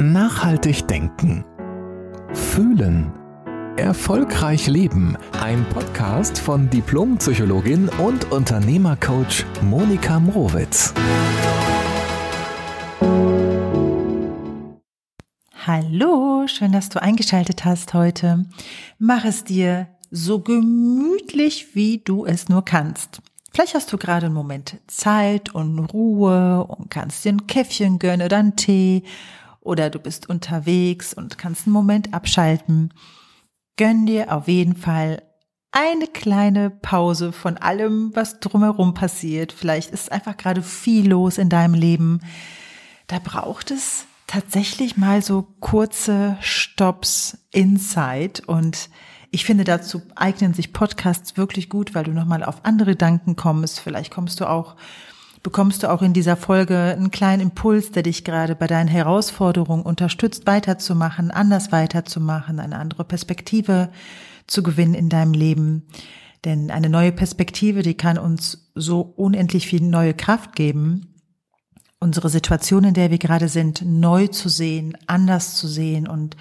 Nachhaltig denken. Fühlen. Erfolgreich leben. Ein Podcast von Diplompsychologin und Unternehmercoach Monika Mrowitz. Hallo, schön, dass du eingeschaltet hast heute. Mach es dir so gemütlich, wie du es nur kannst. Vielleicht hast du gerade einen Moment Zeit und Ruhe und kannst dir ein Käffchen gönnen oder einen Tee oder du bist unterwegs und kannst einen Moment abschalten. Gönn dir auf jeden Fall eine kleine Pause von allem, was drumherum passiert. Vielleicht ist einfach gerade viel los in deinem Leben. Da braucht es tatsächlich mal so kurze Stops inside und ich finde, dazu eignen sich Podcasts wirklich gut, weil du nochmal auf andere Gedanken kommst. Vielleicht kommst du auch, bekommst du auch in dieser Folge einen kleinen Impuls, der dich gerade bei deinen Herausforderungen unterstützt, weiterzumachen, anders weiterzumachen, eine andere Perspektive zu gewinnen in deinem Leben. Denn eine neue Perspektive, die kann uns so unendlich viel neue Kraft geben, unsere Situation, in der wir gerade sind, neu zu sehen, anders zu sehen und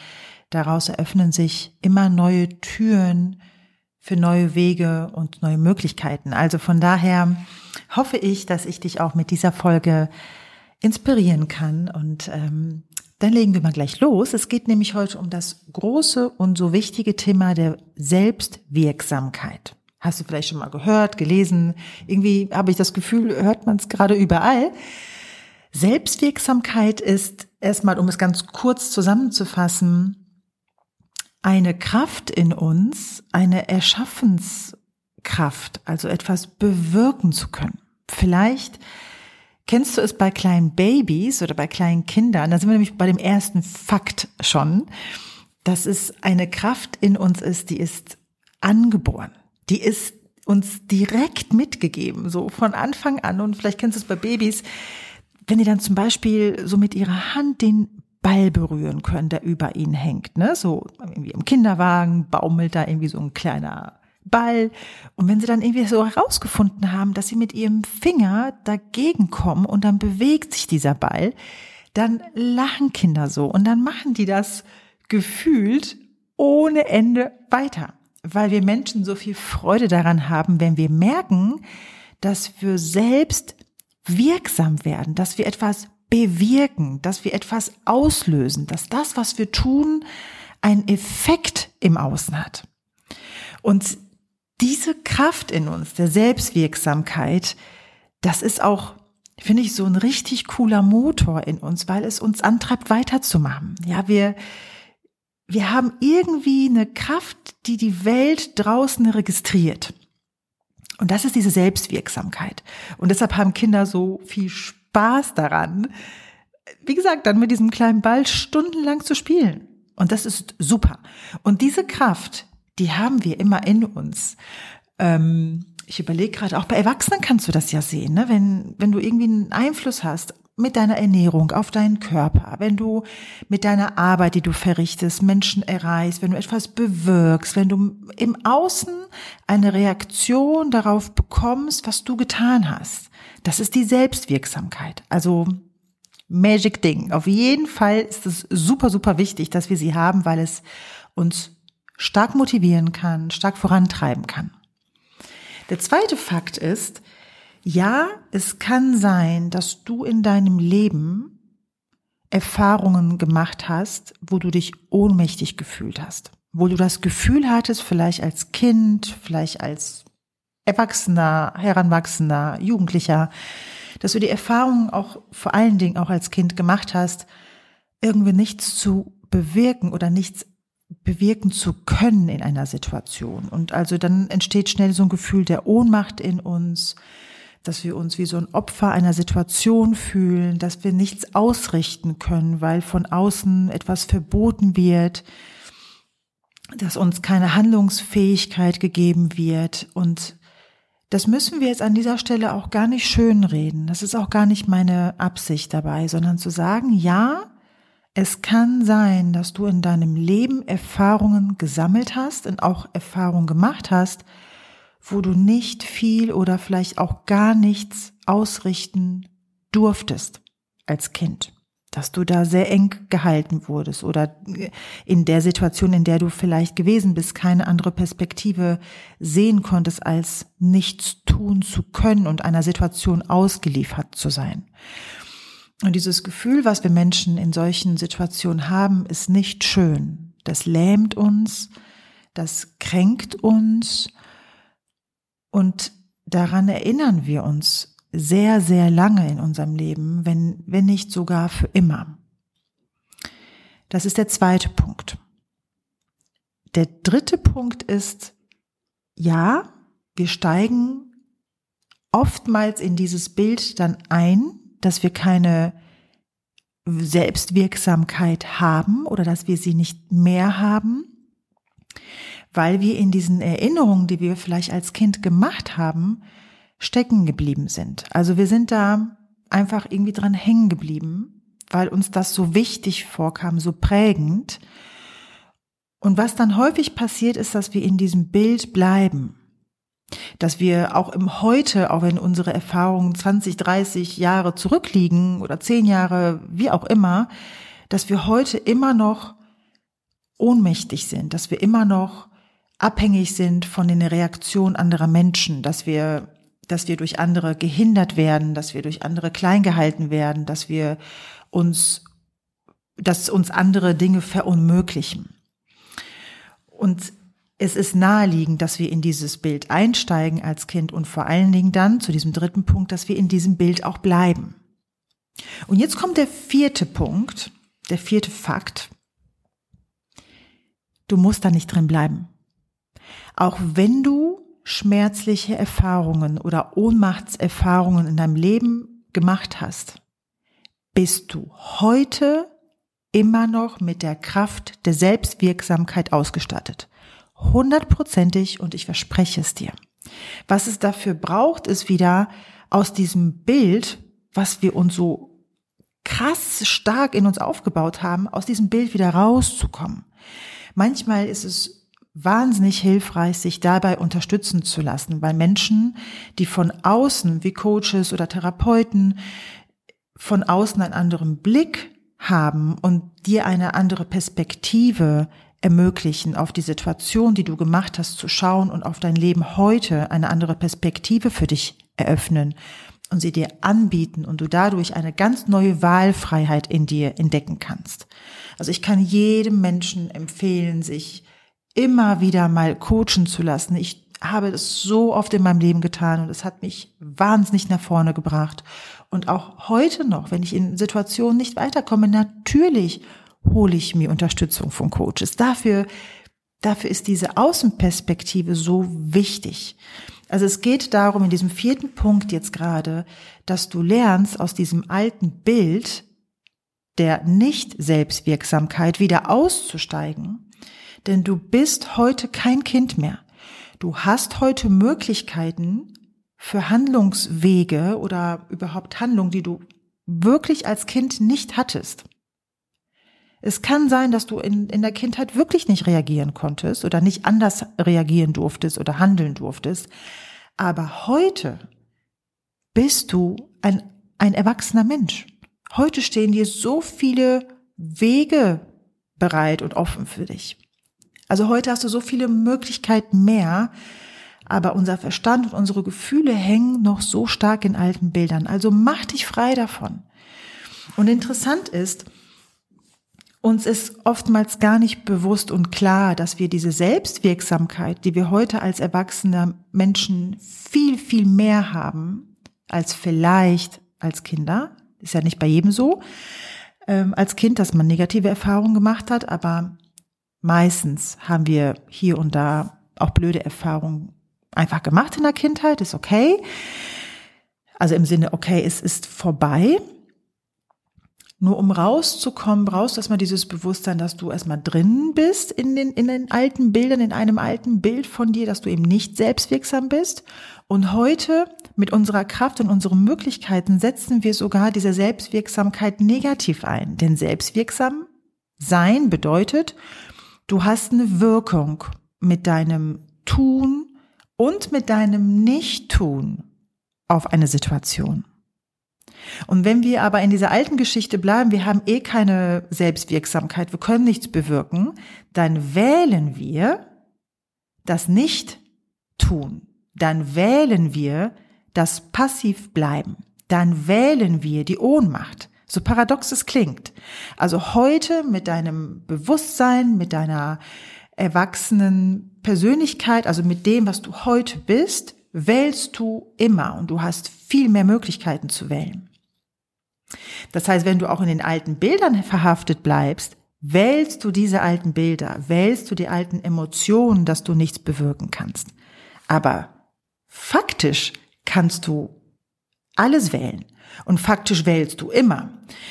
Daraus eröffnen sich immer neue Türen für neue Wege und neue Möglichkeiten. Also von daher hoffe ich, dass ich dich auch mit dieser Folge inspirieren kann. Und ähm, dann legen wir mal gleich los. Es geht nämlich heute um das große und so wichtige Thema der Selbstwirksamkeit. Hast du vielleicht schon mal gehört, gelesen? Irgendwie habe ich das Gefühl, hört man es gerade überall. Selbstwirksamkeit ist erstmal, um es ganz kurz zusammenzufassen, eine Kraft in uns, eine Erschaffenskraft, also etwas bewirken zu können. Vielleicht kennst du es bei kleinen Babys oder bei kleinen Kindern, da sind wir nämlich bei dem ersten Fakt schon, dass es eine Kraft in uns ist, die ist angeboren, die ist uns direkt mitgegeben, so von Anfang an. Und vielleicht kennst du es bei Babys, wenn die dann zum Beispiel so mit ihrer Hand den Ball berühren können, der über ihnen hängt. Ne? So irgendwie im Kinderwagen baumelt da irgendwie so ein kleiner Ball. Und wenn sie dann irgendwie so herausgefunden haben, dass sie mit ihrem Finger dagegen kommen und dann bewegt sich dieser Ball, dann lachen Kinder so und dann machen die das gefühlt ohne Ende weiter, weil wir Menschen so viel Freude daran haben, wenn wir merken, dass wir selbst wirksam werden, dass wir etwas bewirken, dass wir etwas auslösen, dass das, was wir tun, einen Effekt im Außen hat. Und diese Kraft in uns, der Selbstwirksamkeit, das ist auch, finde ich, so ein richtig cooler Motor in uns, weil es uns antreibt, weiterzumachen. Ja, wir, wir haben irgendwie eine Kraft, die die Welt draußen registriert. Und das ist diese Selbstwirksamkeit. Und deshalb haben Kinder so viel Spaß Spaß daran, wie gesagt, dann mit diesem kleinen Ball stundenlang zu spielen. Und das ist super. Und diese Kraft, die haben wir immer in uns. Ähm, ich überlege gerade, auch bei Erwachsenen kannst du das ja sehen, ne? wenn, wenn du irgendwie einen Einfluss hast mit deiner Ernährung auf deinen Körper, wenn du mit deiner Arbeit, die du verrichtest, Menschen erreichst, wenn du etwas bewirkst, wenn du im Außen eine Reaktion darauf bekommst, was du getan hast, das ist die Selbstwirksamkeit. Also Magic Ding. Auf jeden Fall ist es super, super wichtig, dass wir sie haben, weil es uns stark motivieren kann, stark vorantreiben kann. Der zweite Fakt ist, ja, es kann sein, dass du in deinem Leben Erfahrungen gemacht hast, wo du dich ohnmächtig gefühlt hast, wo du das Gefühl hattest, vielleicht als Kind, vielleicht als Erwachsener, Heranwachsender, Jugendlicher, dass du die Erfahrung auch vor allen Dingen auch als Kind gemacht hast, irgendwie nichts zu bewirken oder nichts bewirken zu können in einer Situation. Und also dann entsteht schnell so ein Gefühl der Ohnmacht in uns, dass wir uns wie so ein Opfer einer Situation fühlen, dass wir nichts ausrichten können, weil von außen etwas verboten wird, dass uns keine Handlungsfähigkeit gegeben wird und das müssen wir jetzt an dieser Stelle auch gar nicht schönreden. Das ist auch gar nicht meine Absicht dabei, sondern zu sagen, ja, es kann sein, dass du in deinem Leben Erfahrungen gesammelt hast und auch Erfahrungen gemacht hast, wo du nicht viel oder vielleicht auch gar nichts ausrichten durftest als Kind. Dass du da sehr eng gehalten wurdest oder in der Situation, in der du vielleicht gewesen bist, keine andere Perspektive sehen konntest, als nichts tun zu können und einer Situation ausgeliefert zu sein. Und dieses Gefühl, was wir Menschen in solchen Situationen haben, ist nicht schön. Das lähmt uns, das kränkt uns und daran erinnern wir uns sehr, sehr lange in unserem Leben, wenn, wenn nicht sogar für immer. Das ist der zweite Punkt. Der dritte Punkt ist, ja, wir steigen oftmals in dieses Bild dann ein, dass wir keine Selbstwirksamkeit haben oder dass wir sie nicht mehr haben, weil wir in diesen Erinnerungen, die wir vielleicht als Kind gemacht haben, stecken geblieben sind. Also wir sind da einfach irgendwie dran hängen geblieben, weil uns das so wichtig vorkam, so prägend. Und was dann häufig passiert, ist, dass wir in diesem Bild bleiben. Dass wir auch im Heute, auch wenn unsere Erfahrungen 20, 30 Jahre zurückliegen oder 10 Jahre, wie auch immer, dass wir heute immer noch ohnmächtig sind, dass wir immer noch abhängig sind von den Reaktionen anderer Menschen, dass wir dass wir durch andere gehindert werden, dass wir durch andere klein gehalten werden, dass wir uns, dass uns andere Dinge verunmöglichen. Und es ist naheliegend, dass wir in dieses Bild einsteigen als Kind und vor allen Dingen dann zu diesem dritten Punkt, dass wir in diesem Bild auch bleiben. Und jetzt kommt der vierte Punkt, der vierte Fakt. Du musst da nicht drin bleiben. Auch wenn du schmerzliche Erfahrungen oder Ohnmachtserfahrungen in deinem Leben gemacht hast, bist du heute immer noch mit der Kraft der Selbstwirksamkeit ausgestattet. Hundertprozentig und ich verspreche es dir. Was es dafür braucht, ist wieder aus diesem Bild, was wir uns so krass stark in uns aufgebaut haben, aus diesem Bild wieder rauszukommen. Manchmal ist es wahnsinnig hilfreich, sich dabei unterstützen zu lassen, weil Menschen, die von außen, wie Coaches oder Therapeuten, von außen einen anderen Blick haben und dir eine andere Perspektive ermöglichen, auf die Situation, die du gemacht hast, zu schauen und auf dein Leben heute eine andere Perspektive für dich eröffnen und sie dir anbieten und du dadurch eine ganz neue Wahlfreiheit in dir entdecken kannst. Also ich kann jedem Menschen empfehlen, sich immer wieder mal coachen zu lassen. Ich habe das so oft in meinem Leben getan und es hat mich wahnsinnig nach vorne gebracht. Und auch heute noch, wenn ich in Situationen nicht weiterkomme, natürlich hole ich mir Unterstützung von Coaches. Dafür, dafür ist diese Außenperspektive so wichtig. Also es geht darum, in diesem vierten Punkt jetzt gerade, dass du lernst, aus diesem alten Bild der Nicht-Selbstwirksamkeit wieder auszusteigen denn du bist heute kein Kind mehr. Du hast heute Möglichkeiten für Handlungswege oder überhaupt Handlungen, die du wirklich als Kind nicht hattest. Es kann sein, dass du in, in der Kindheit wirklich nicht reagieren konntest oder nicht anders reagieren durftest oder handeln durftest. Aber heute bist du ein, ein erwachsener Mensch. Heute stehen dir so viele Wege bereit und offen für dich. Also heute hast du so viele Möglichkeiten mehr, aber unser Verstand und unsere Gefühle hängen noch so stark in alten Bildern. Also mach dich frei davon. Und interessant ist, uns ist oftmals gar nicht bewusst und klar, dass wir diese Selbstwirksamkeit, die wir heute als erwachsene Menschen viel, viel mehr haben als vielleicht als Kinder, ist ja nicht bei jedem so, ähm, als Kind, dass man negative Erfahrungen gemacht hat, aber Meistens haben wir hier und da auch blöde Erfahrungen einfach gemacht in der Kindheit, ist okay. Also im Sinne, okay, es ist vorbei. Nur um rauszukommen, brauchst du erstmal dieses Bewusstsein, dass du erstmal drin bist in den, in den alten Bildern, in einem alten Bild von dir, dass du eben nicht selbstwirksam bist. Und heute mit unserer Kraft und unseren Möglichkeiten setzen wir sogar diese Selbstwirksamkeit negativ ein. Denn selbstwirksam sein bedeutet, Du hast eine Wirkung mit deinem Tun und mit deinem Nicht-Tun auf eine Situation. Und wenn wir aber in dieser alten Geschichte bleiben, wir haben eh keine Selbstwirksamkeit, wir können nichts bewirken, dann wählen wir das nicht tun. Dann wählen wir das passiv bleiben. Dann wählen wir die Ohnmacht. So paradox es klingt. Also heute mit deinem Bewusstsein, mit deiner erwachsenen Persönlichkeit, also mit dem, was du heute bist, wählst du immer und du hast viel mehr Möglichkeiten zu wählen. Das heißt, wenn du auch in den alten Bildern verhaftet bleibst, wählst du diese alten Bilder, wählst du die alten Emotionen, dass du nichts bewirken kannst. Aber faktisch kannst du alles wählen. Und faktisch wählst du immer.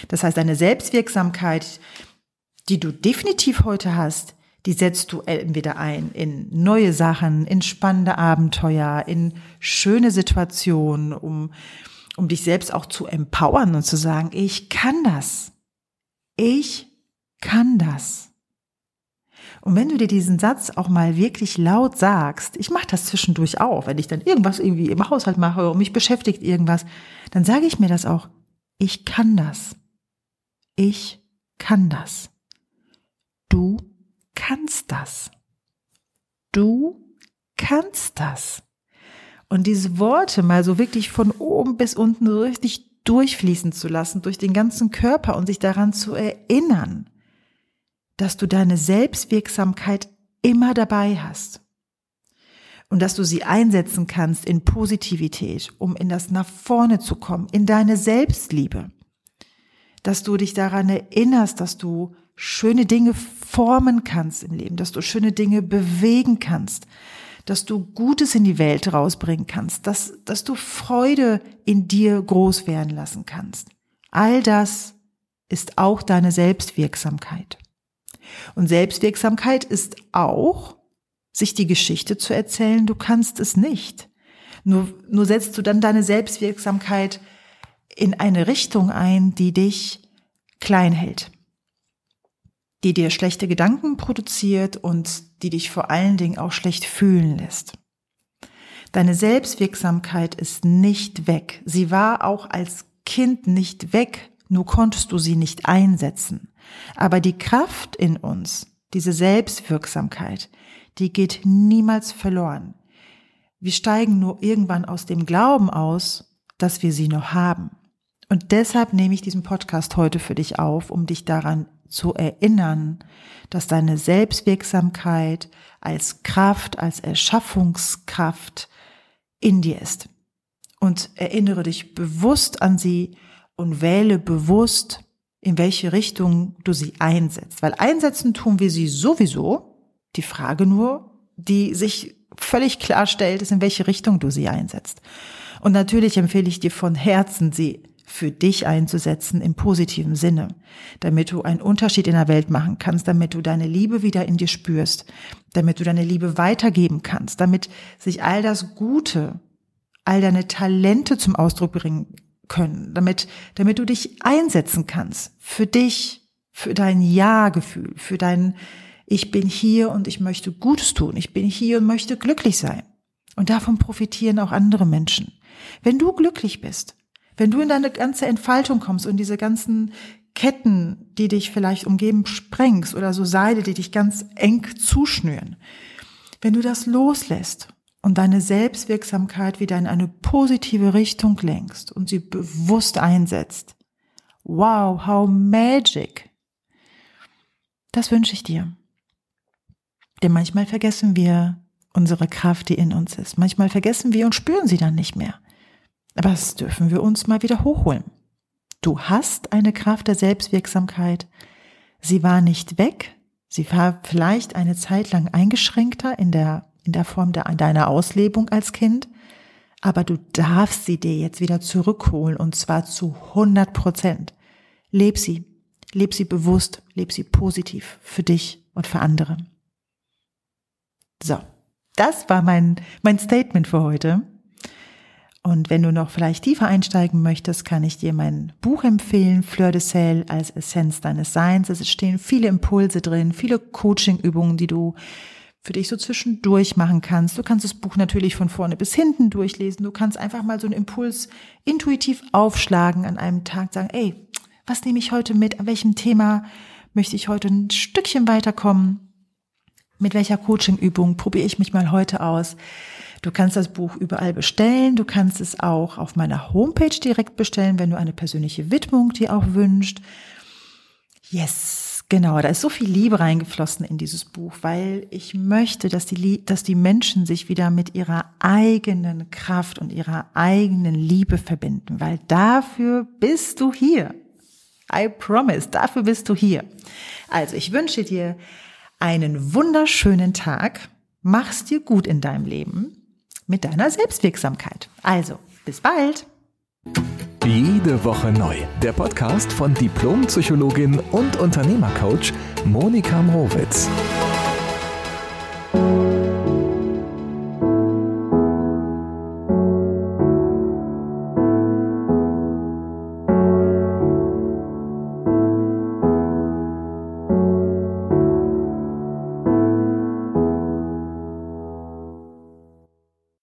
Das heißt, deine Selbstwirksamkeit, die du definitiv heute hast, die setzt du entweder ein in neue Sachen, in spannende Abenteuer, in schöne Situationen, um, um dich selbst auch zu empowern und zu sagen, ich kann das. Ich kann das. Und wenn du dir diesen Satz auch mal wirklich laut sagst, ich mache das zwischendurch auch, wenn ich dann irgendwas irgendwie im Haushalt mache und mich beschäftigt irgendwas, dann sage ich mir das auch, ich kann das. Ich kann das. Du kannst das. Du kannst das. Und diese Worte mal so wirklich von oben bis unten so richtig durchfließen zu lassen, durch den ganzen Körper und sich daran zu erinnern, dass du deine Selbstwirksamkeit immer dabei hast und dass du sie einsetzen kannst in Positivität, um in das nach vorne zu kommen, in deine Selbstliebe, dass du dich daran erinnerst, dass du schöne Dinge formen kannst im Leben, dass du schöne Dinge bewegen kannst, dass du Gutes in die Welt rausbringen kannst, dass, dass du Freude in dir groß werden lassen kannst. All das ist auch deine Selbstwirksamkeit. Und Selbstwirksamkeit ist auch, sich die Geschichte zu erzählen, du kannst es nicht. Nur, nur setzt du dann deine Selbstwirksamkeit in eine Richtung ein, die dich klein hält die dir schlechte Gedanken produziert und die dich vor allen Dingen auch schlecht fühlen lässt. Deine Selbstwirksamkeit ist nicht weg. Sie war auch als Kind nicht weg, nur konntest du sie nicht einsetzen. Aber die Kraft in uns, diese Selbstwirksamkeit, die geht niemals verloren. Wir steigen nur irgendwann aus dem Glauben aus, dass wir sie noch haben. Und deshalb nehme ich diesen Podcast heute für dich auf, um dich daran zu erinnern, dass deine Selbstwirksamkeit als Kraft, als Erschaffungskraft in dir ist. Und erinnere dich bewusst an sie und wähle bewusst, in welche Richtung du sie einsetzt. Weil einsetzen tun wir sie sowieso. Die Frage nur, die sich völlig klar stellt, ist, in welche Richtung du sie einsetzt. Und natürlich empfehle ich dir von Herzen, sie für dich einzusetzen im positiven Sinne, damit du einen Unterschied in der Welt machen kannst, damit du deine Liebe wieder in dir spürst, damit du deine Liebe weitergeben kannst, damit sich all das Gute, all deine Talente zum Ausdruck bringen können, damit, damit du dich einsetzen kannst für dich, für dein Ja-Gefühl, für dein Ich bin hier und ich möchte Gutes tun, ich bin hier und möchte glücklich sein. Und davon profitieren auch andere Menschen. Wenn du glücklich bist, wenn du in deine ganze Entfaltung kommst und diese ganzen Ketten, die dich vielleicht umgeben, sprengst oder so Seile, die dich ganz eng zuschnüren, wenn du das loslässt und deine Selbstwirksamkeit wieder in eine positive Richtung lenkst und sie bewusst einsetzt, wow, how magic. Das wünsche ich dir. Denn manchmal vergessen wir unsere Kraft, die in uns ist. Manchmal vergessen wir und spüren sie dann nicht mehr. Aber das dürfen wir uns mal wieder hochholen. Du hast eine Kraft der Selbstwirksamkeit. Sie war nicht weg. Sie war vielleicht eine Zeit lang eingeschränkter in der, in der Form der, deiner Auslebung als Kind. Aber du darfst sie dir jetzt wieder zurückholen und zwar zu 100 Prozent. Leb sie. Leb sie bewusst. Leb sie positiv für dich und für andere. So. Das war mein, mein Statement für heute. Und wenn du noch vielleicht tiefer einsteigen möchtest, kann ich dir mein Buch empfehlen, Fleur de Sel als Essenz deines Seins. Es stehen viele Impulse drin, viele Coaching-Übungen, die du für dich so zwischendurch machen kannst. Du kannst das Buch natürlich von vorne bis hinten durchlesen. Du kannst einfach mal so einen Impuls intuitiv aufschlagen an einem Tag, sagen, ey, was nehme ich heute mit? An welchem Thema möchte ich heute ein Stückchen weiterkommen? Mit welcher Coachingübung probiere ich mich mal heute aus? Du kannst das Buch überall bestellen. Du kannst es auch auf meiner Homepage direkt bestellen, wenn du eine persönliche Widmung dir auch wünscht. Yes. Genau, da ist so viel Liebe reingeflossen in dieses Buch, weil ich möchte, dass die, dass die Menschen sich wieder mit ihrer eigenen Kraft und ihrer eigenen Liebe verbinden, weil dafür bist du hier. I promise, dafür bist du hier. Also, ich wünsche dir einen wunderschönen Tag. Mach's dir gut in deinem Leben mit deiner Selbstwirksamkeit. Also, bis bald. Jede Woche neu. Der Podcast von Diplompsychologin und Unternehmercoach Monika Mrowitz.